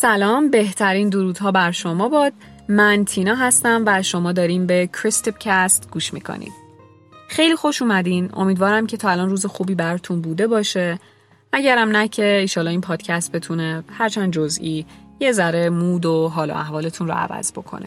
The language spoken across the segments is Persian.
سلام بهترین درودها بر شما باد. من تینا هستم و شما داریم به کریستپ کست گوش می‌کنید. خیلی خوش اومدین. امیدوارم که تا الان روز خوبی براتون بوده باشه. اگرم نه که ایشالا این پادکست بتونه هرچند جزئی یه ذره مود و حال و احوالتون رو عوض بکنه.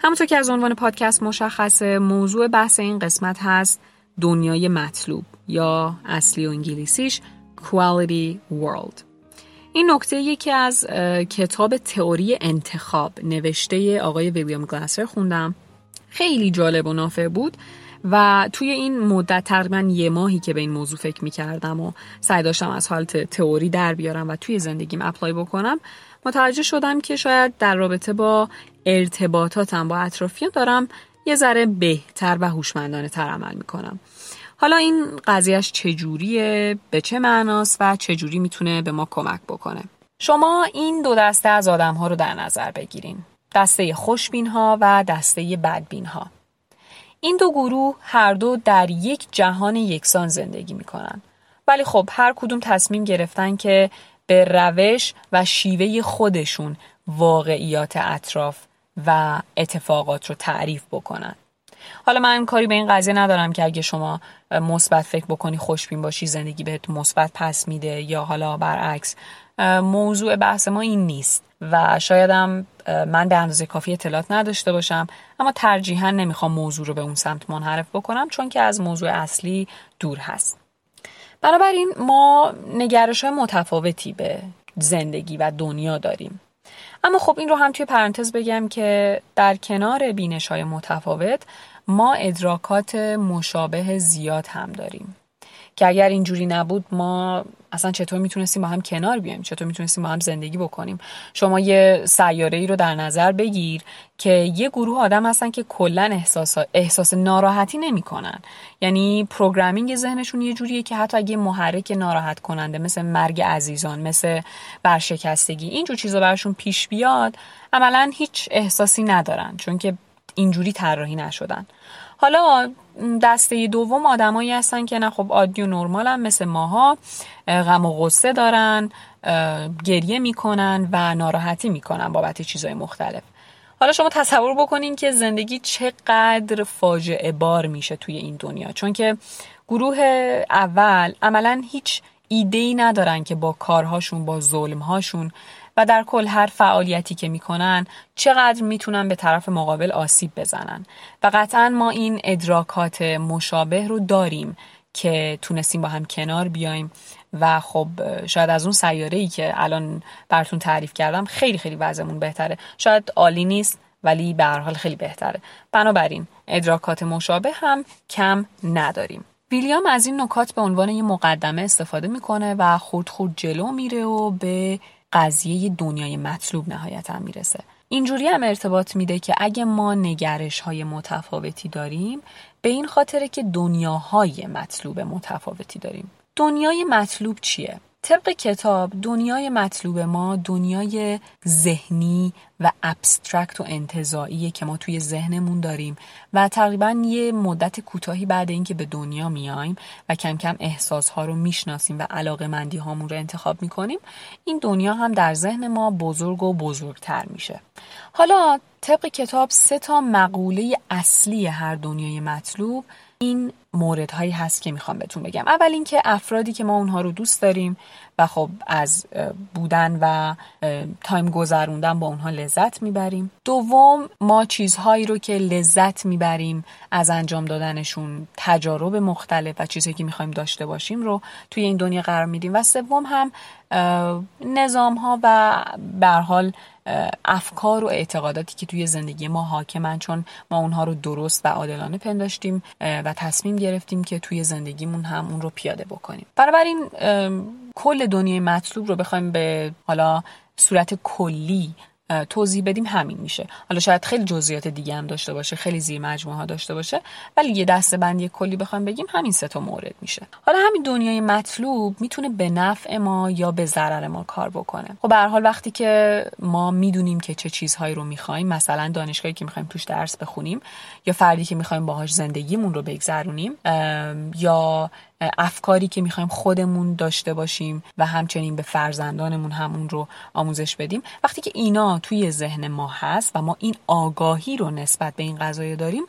همونطور که از عنوان پادکست مشخصه موضوع بحث این قسمت هست دنیای مطلوب یا اصلی و انگلیسیش Quality World. این نکته یکی از کتاب تئوری انتخاب نوشته آقای ویلیام گلاسر خوندم. خیلی جالب و نافع بود و توی این مدت تقریبا یه ماهی که به این موضوع فکر می کردم و سعی داشتم از حالت تئوری در بیارم و توی زندگیم اپلای بکنم متوجه شدم که شاید در رابطه با ارتباطاتم با اطرافیان دارم یه ذره بهتر و هوشمندانه تر عمل می‌کنم. حالا این قضیهش چجوریه؟ به چه معناست و چجوری می‌تونه به ما کمک بکنه؟ شما این دو دسته از آدم ها رو در نظر بگیرین. دسته خوشبین ها و دسته بدبین ها این دو گروه هر دو در یک جهان یکسان زندگی می‌کنن. ولی خب هر کدوم تصمیم گرفتن که به روش و شیوه خودشون واقعیات اطراف و اتفاقات رو تعریف بکنن. حالا من کاری به این قضیه ندارم که اگه شما مثبت فکر بکنی خوشبین باشی زندگی بهت مثبت پس میده یا حالا برعکس موضوع بحث ما این نیست و شایدم من به اندازه کافی اطلاعات نداشته باشم اما ترجیحا نمی‌خوام موضوع رو به اون سمت منحرف بکنم چون که از موضوع اصلی دور هست. بنابراین ما نگرش های متفاوتی به زندگی و دنیا داریم. اما خب این رو هم توی پرانتز بگم که در کنار بینش های متفاوت ما ادراکات مشابه زیاد هم داریم. که اگر اینجوری نبود ما اصلا چطور می‌تونستیم با هم کنار بیایم؟ چطور می‌تونستیم با هم زندگی بکنیم؟ شما یه سیاره ای رو در نظر بگیر که یه گروه آدم هستن که کلا احساس احساس ناراحتی نمی‌کنن. یعنی پروگرامینگ ذهنشون یه جوریه که حتی اگه محرک ناراحت کننده مثل مرگ عزیزان مثل برشکستگی اینجور چیزا براشون پیش بیاد عملا هیچ احساسی ندارن چون که اینجوری طراحی نشدن. حالا دسته دوم آدمایی هستن که نه خب عادی و نرمالن مثل ماها غم و غصه دارن گریه می‌کنن و ناراحتی می‌کنن بابت چیزهای مختلف. حالا شما تصور بکنین که زندگی چقدر فاجعه بار میشه توی این دنیا چون که گروه اول عملا هیچ ایده ای ندارن که با کارهاشون با ظلمهاشون و در کل هر فعالیتی که می‌کنن چقدر می‌تونن به طرف مقابل آسیب بزنن. و قطعا ما این ادراکات مشابه رو داریم که تونستیم با هم کنار بیایم و خب شاید از اون سیاره ای که الان براتون تعریف کردم خیلی خیلی وضعمون بهتره. شاید عالی نیست ولی به هر حال خیلی بهتره. بنابراین ادراکات مشابه هم کم نداریم. ویلیام از این نکات به عنوان یه مقدمه استفاده می‌کنه و خود خود جلو میره و به قضیه دنیای مطلوب نهایتا می‌رسه اینجوری هم ارتباط میده که اگه ما نگرش های متفاوتی داریم به این خاطره که دنیاهای مطلوب متفاوتی داریم دنیای مطلوب چیه؟ طبق کتاب دنیای مطلوب ما دنیای ذهنی و ابسترکت و انتظاییه که ما توی ذهنمون داریم و تقریبا یه مدت کوتاهی بعد اینکه به دنیا میایم و کم کم احساس ها رو می‌شناسیم و علاقه مندی هامون رو انتخاب می‌کنیم این دنیا هم در ذهن ما بزرگ و بزرگتر میشه. حالا طبق کتاب سه تا مقوله اصلی هر دنیای مطلوب این موردهایی هست که می‌خوام بهتون بگم. اول اینکه افرادی که ما اونها رو دوست داریم و خب از بودن و تایم گذروندن با اونها لذت می‌بریم. دوم ما چیزهایی رو که لذت می‌بریم از انجام دادنشون تجارب مختلف و چیزهایی که می‌خوایم داشته باشیم رو توی این دنیا قرار میدیم. و سوم هم نظام ها و حال افکار و اعتقاداتی که توی زندگی ما حاکمن چون ما اونها رو درست و عادلانه پنداشتیم و تصمیم گرفتیم که توی زندگیمون هم اون رو پیاده بکنیم. بنابراین کل دنیای مطلوب رو بخوایم به حالا صورت کلی توضیح بدیم همین میشه. حالا شاید خیلی جزئیات دیگه هم داشته باشه خیلی زیر مجموعه ها داشته باشه ولی یه دسته بندی کلی بخوایم بگیم همین سه تا مورد میشه. حالا همین دنیای مطلوب می‌تونه به نفع ما یا به ضرر ما کار بکنه. خب به حال وقتی که ما می‌دونیم که چه چیزهایی رو می‌خوایم مثلا دانشگاهی که می‌خوایم توش درس بخونیم یا فردی که می‌خوایم باهاش زندگیمون رو بگذرونیم یا افکاری که می‌خوایم خودمون داشته باشیم و همچنین به فرزندانمون همون رو آموزش بدیم. وقتی که اینا توی ذهن ما هست و ما این آگاهی رو نسبت به این قضایه داریم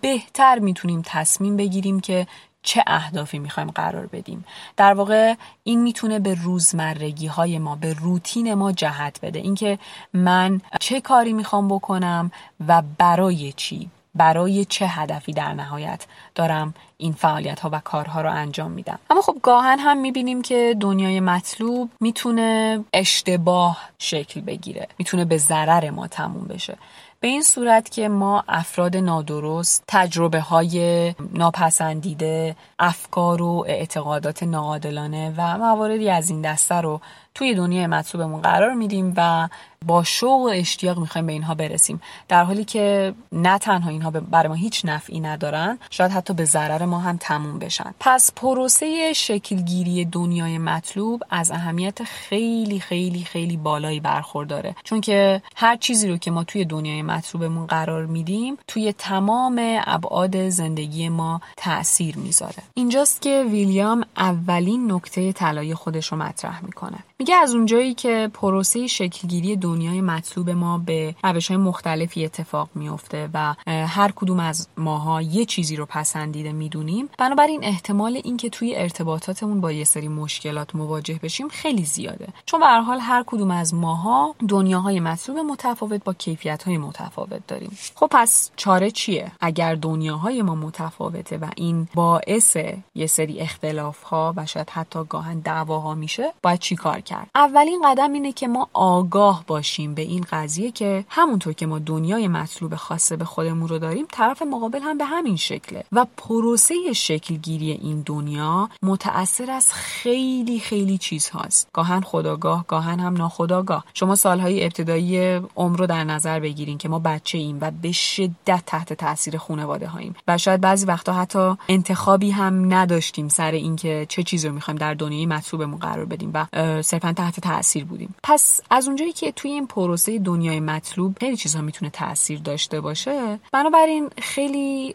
بهتر می‌تونیم تصمیم بگیریم که چه اهدافی می‌خوایم قرار بدیم. در واقع این می‌تونه به روزمرگی های ما به روتین ما جهت بده. اینکه من چه کاری می‌خوام بکنم و برای چی؟ برای چه هدفی در نهایت دارم این فعالیت ها و کارها رو انجام میدم. اما خب گاهن هم می‌بینیم که دنیای مطلوب می‌تونه اشتباه شکل بگیره می‌تونه به ضرر ما تموم بشه. به این صورت که ما افراد نادرست تجربه های ناپسندیده افکار و اعتقادات ناعادلانه و مواردی از این دسته رو توی دنیای مطلوبمون قرار میدیم و با شوق و اشتیاق می‌خوایم به اینها برسیم. در حالی که نه تنها اینها برای ما هیچ نفعی ندارن شاید حتی به ضرر ما هم تموم بشن پس پروسه شکلگیری دنیای مطلوب از اهمیت خیلی خیلی خیلی بالایی برخورداره. چون که هر چیزی رو که ما توی دنیای مطلوبمون قرار میدیم توی تمام ابعاد زندگی ما تاثیر می‌ذاره. اینجاست که ویلیام اولین نکته طلای خودش رو مطرح می‌کنه. میگه از اونجایی که پروسه شکلگیری دنیای مطلوب ما به روش های مختلفی اتفاق میفته و هر کدوم از ماها یه چیزی رو پسندیده می‌دونیم بنابراین احتمال اینکه توی ارتباطاتمون با یه سری مشکلات مواجه بشیم خیلی زیاده. چون به هر حال هر کدوم از ماها دنیاهای مطلوب متفاوت با کیفیت های متفاوت داریم. خب پس چاره چیه؟ اگر دنیاهای ما متفاوته و این باعث یه سری اختلاف ها و شاید حتی گاهن دعواها میشه باید چیکار کرد. اولین قدم اینه که ما آگاه باشیم به این قضیه که همونطور که ما دنیای مطلوب خاصه به خودمون رو داریم طرف مقابل هم به همین شکله. و پروسه شکلگیری این دنیا متأثر از خیلی خیلی چیز هاست گاهن خداگاه گاهن هم ناخداگاه. شما سالهای ابتدایی عمر رو در نظر بگیرین که ما بچه ایم و به شدت تحت تاثیر خانواده هاییم. و شاید بعضی وقتا حتی انتخابی هم نداشتیم سر اینکه چه چیزی رو می‌خوایم در دنیای مطلوبمون قرار بدیم. و صرفا تحت تاثیر بودیم. پس از اونجایی که توی این پروسه دنیای مطلوب خیلی چیزها می‌تونه تاثیر داشته باشه بنابراین خیلی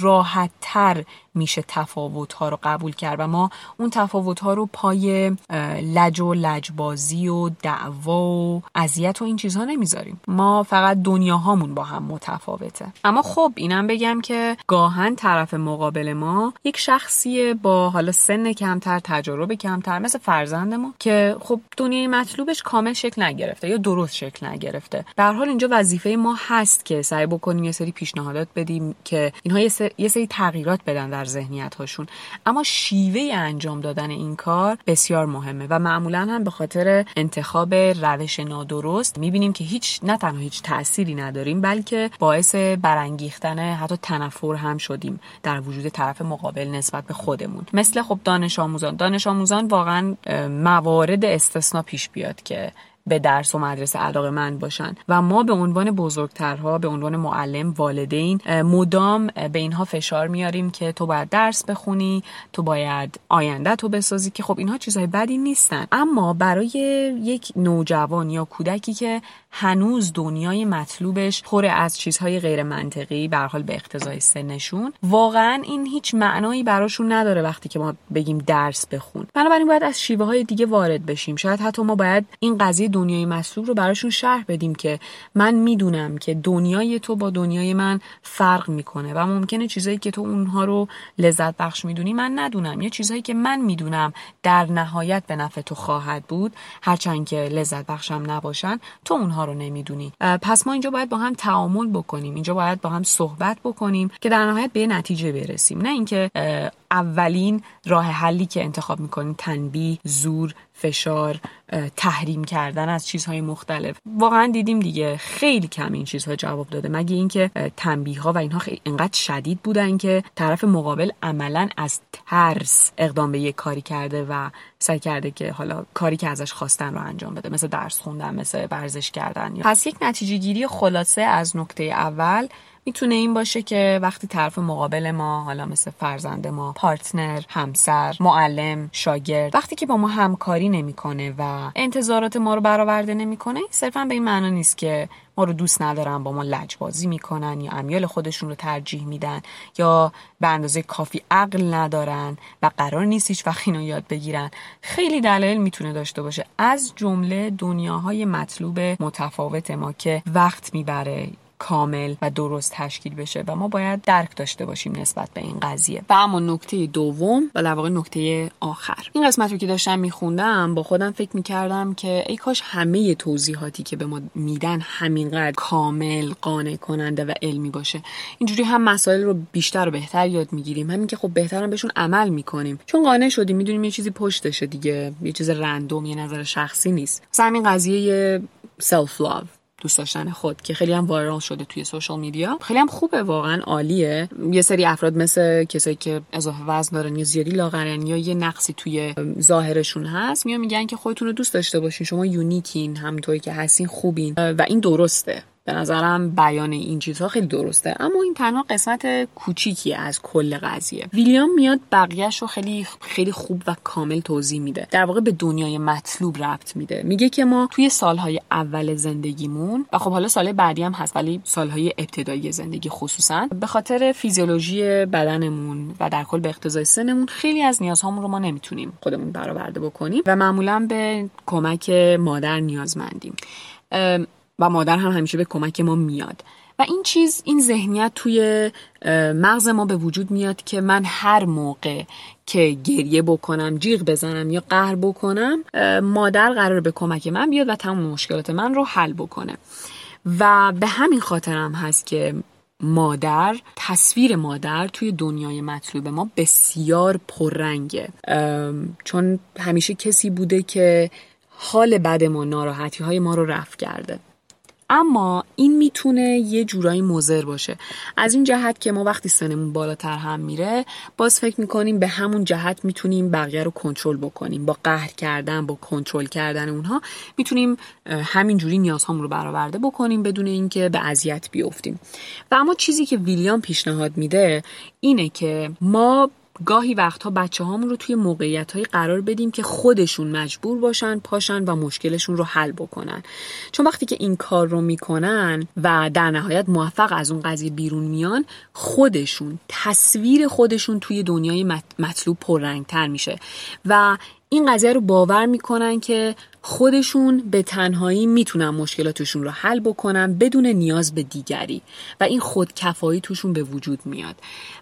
راحت تر میشه تفاوت ها رو قبول کرد و ما اون تفاوت ها رو پای لج و لجبازی و دعوا و اذیت و این چیزها نمی‌ذاریم. ما فقط دنیاهامون با هم متفاوته. اما خب اینم بگم که گاهن طرف مقابل ما یک شخصی با حالا سن کمتر تجربه کمتر مثل فرزند ما که خب دنیای مطلوبش کامل شکل نگرفته یا درست شکل نگرفته. در حال اینجا وظیفه ما هست که سعی بکنیم یه سری پیشنهادات بدیم که اینها یه سری تغییرات بدن در ذهنیت هاشون اما شیوه انجام دادن این کار بسیار مهمه و معمولا هم به خاطر انتخاب روش نادرست می‌بینیم که هیچ نه تنها هیچ تأثیری نداریم بلکه باعث برانگیختن حتی تنفر هم شدیم در وجود طرف مقابل نسبت به خودمون. مثل خب دانش آموزان. دانش آموزان واقعا موارد استثنا پیش بیاد که به درس و مدرسه علاقه من باشن. و ما به عنوان بزرگترها به عنوان معلم والدین مدام به اینها فشار میاریم که تو باید درس بخونی تو باید آینده تو بسازی که خب اینها چیزهای بدی نیستن. اما برای یک نوجوان یا کودکی که هنوز دنیای مطلوبش پر از چیزهای غیر منطقی به حال به اقتضای سنشون. واقعا این هیچ معنایی براشون نداره وقتی که ما بگیم درس بخون. بنابراین باید از شیوه های دیگه وارد بشیم. شاید حتی ما باید این قضیه دنیای مطلوب رو براشون شرح بدیم که من می‌دونم که دنیای تو با دنیای من فرق می‌کنه و ممکنه چیزایی که تو اونها رو لذت بخش می‌دونی من ندونم. یا چیزهایی که من می‌دونم در نهایت به نفع تو خواهد بود هرچند که لذت بخشم نباشن تو اونها رو نمی‌دونی. پس ما اینجا باید با هم تعامل بکنیم. اینجا باید با هم صحبت بکنیم که در نهایت به نتیجه برسیم. نه اینکه اولین راه حلی که انتخاب می‌کنیم تنبیه زور فشار تحریم کردن از چیزهای مختلف. واقعا دیدیم دیگه خیلی کم این چیزها جواب داده. مگه اینکه تنبیه ها و اینها خیلی انقدر شدید بودن که طرف مقابل عملا از ترس اقدام به یک کاری کرده و سعی کرده که حالا کاری که ازش خواستن رو انجام بده مثل درس خوندن مثل ورزش کردن پس یک نتیجه گیری خلاصه از نکته اول می‌تونه این باشه که وقتی طرف مقابل ما حالا مثل فرزند ما پارتنر همسر معلم شاگرد وقتی که با ما همکاری نمی‌کنه و انتظارات ما رو برآورده نمی‌کنه صرفا به این معنا نیست که ما رو دوست ندارن با ما لجبازی می‌کنن یا امیال خودشون رو ترجیح میدن یا به اندازه کافی عقل ندارن و قرار نیست هیچ وقت اینو یاد بگیرن. خیلی دلایل می‌تونه داشته باشه. از جمله دنیاهای مطلوب متفاوت ما که وقت می‌بره کامل و درست تشکیل بشه و ما باید درک داشته باشیم نسبت به این قضیه. و اما نکته دوم و در واقع نکته آخر. این قسمت رو که داشتم میخوندم با خودم فکر می‌کردم که ای کاش همه توضیحاتی که به ما میدن همینقدر کامل قانع کننده و علمی باشه. اینجوری هم مسائل رو بیشتر و بهتر یاد می‌گیریم. هم اینکه خب بهترم بهشون عمل می‌کنیم. چون قانع شدیم می‌دونیم یه چیزی پشتشه دیگه. یه چیز random یه نظر شخصی نیست. مثلا همین قضیه self love دوست داشتن خود که خیلی هم viral شده توی social media. خیلی هم خوبه واقعا عالیه. یه سری افراد مثل کسایی که اضافه وزن دارن یا زیادی لاغرن یا یه نقصی توی ظاهرشون هست میان میگن که خودتون رو دوست داشته باشین شما unique این همونطوری که هستین خوبین و این درسته. به نظرم بیان این چیزها خیلی درسته. اما این تنها قسمت کوچیکی از کل قضیه. ویلیام میاد بقیهش رو خیلی خیلی خوب و کامل توضیح میده. در واقع به دنیای مطلوب ربط میده. میگه که ما توی سالهای اول زندگیمون و خب حالا سال بعدی هم هست ولی سالهای ابتدایی زندگی خصوصا به خاطر فیزیولوژی بدنمون و در کل به اقتضای سنمون خیلی از نیازهامون رو ما نمی‌تونیم خودمون برآورده بکنیم و معمولا به کمک مادر نیازمندیم. و مادر هم همیشه به کمک ما میاد. و این چیز این ذهنیت توی مغز ما به وجود میاد که من هر موقع که گریه بکنم جیغ بزنم یا قهر بکنم مادر قرار به کمک من بیاد و تمام مشکلات من رو حل بکنه. و به همین خاطرم هست که مادر تصویر مادر توی دنیای مطلوب ما بسیار پررنگه. چون همیشه کسی بوده که حال بد ما ناراحتی های ما رو رفع کرده. اما این می‌تونه یه جورایی مزر باشه. از این جهت که ما وقتی سنمون بالاتر هم میره باز فکر می‌کنیم به همون جهت می‌تونیم بقیه رو کنترل بکنیم. با قهر کردن با کنترل کردن اونها می‌تونیم همین جوری نیازهامون رو برآورده بکنیم بدون اینکه به اذیت بیفتیم. و اما چیزی که ویلیام پیشنهاد میده اینه که ما گاهی وقتها بچه هامون رو توی موقعیت های قرار بدیم که خودشون مجبور باشن پاشن و مشکلشون رو حل بکنن. چون وقتی که این کار رو می‌کنن و در نهایت موفق از اون قضیه بیرون میان خودشون تصویر خودشون توی دنیای مطلوب پررنگتر میشه. و این قضیه رو باور می‌کنن که خودشون به تنهایی می‌تونن مشکلاتشون رو حل بکنن بدون نیاز به دیگری. و این خودکفایی توشون به وجود میاد.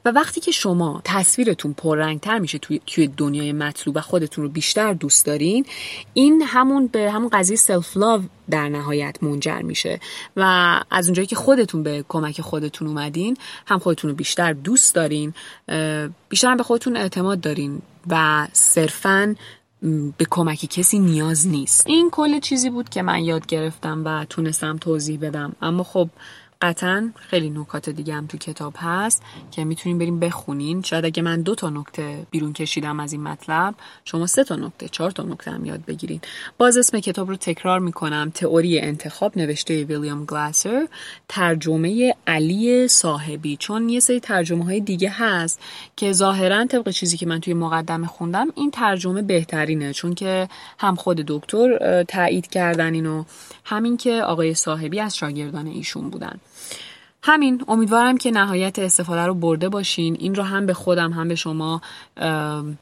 و وقتی که شما تصویرتون پررنگتر میشه توی, توی دنیای مطلوب و خودتون رو بیشتر دوست دارین این همون به همون قضیه سلف لاو در نهایت منجر میشه. و از اونجایی که خودتون به کمک خودتون اومدین هم خودتون رو بیشتر دوست دارین بیشتر هم به خودتون اعتماد دارین. و صرفاً به کمک کسی نیاز نیست. این کل چیزی بود که من یاد گرفتم و تونستم توضیح بدم. اما خب قطعا خیلی نکات دیگه هم تو کتاب هست که می‌تونیم بریم بخونین. شاید اگه من دو تا نکته بیرون کشیدم از این مطلب شما سه تا نکته چهار تا نکته هم یاد بگیرین. باز اسم کتاب رو تکرار می‌کنم. تئوری انتخاب نوشته ویلیام گلاسر ترجمه علی صاحبی. چون یه سری ترجمه های دیگه هست که ظاهرا طبق چیزی که من توی مقدمه خوندم این ترجمه بهترینه. چون که هم خود دکتر تایید کردن اینو همین که آقای صاحبی از شاگردان ایشون بودن. همین امیدوارم که نهایت استفاده رو برده باشین. این رو هم به خودم هم به شما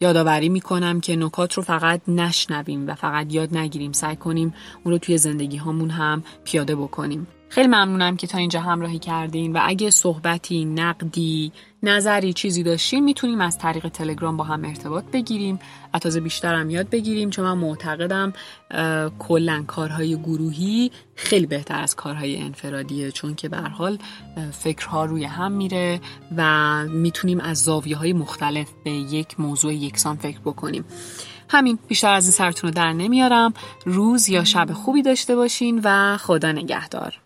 یادآوری می‌کنم که نکات رو فقط نشنویم و فقط یاد نگیریم. سعی کنیم اون رو توی زندگی هامون هم پیاده بکنیم. خیلی ممنونم که تا اینجا همراهی کردین و اگه صحبتی، نقدی، نظری چیزی داشتین می‌تونیم از طریق تلگرام با هم ارتباط بگیریم. و تازه بیشترم یاد بگیریم چون من معتقدم کلا کارهای گروهی خیلی بهتر از کارهای انفرادیه چون که به حال فکرها روی هم میره و می‌تونیم از زاویه های مختلف به یک موضوع یکسان فکر بکنیم. همین بیشتر از این سرتون رو در نمیارم. روز یا شب خوبی داشته باشین و خدا نگهدار.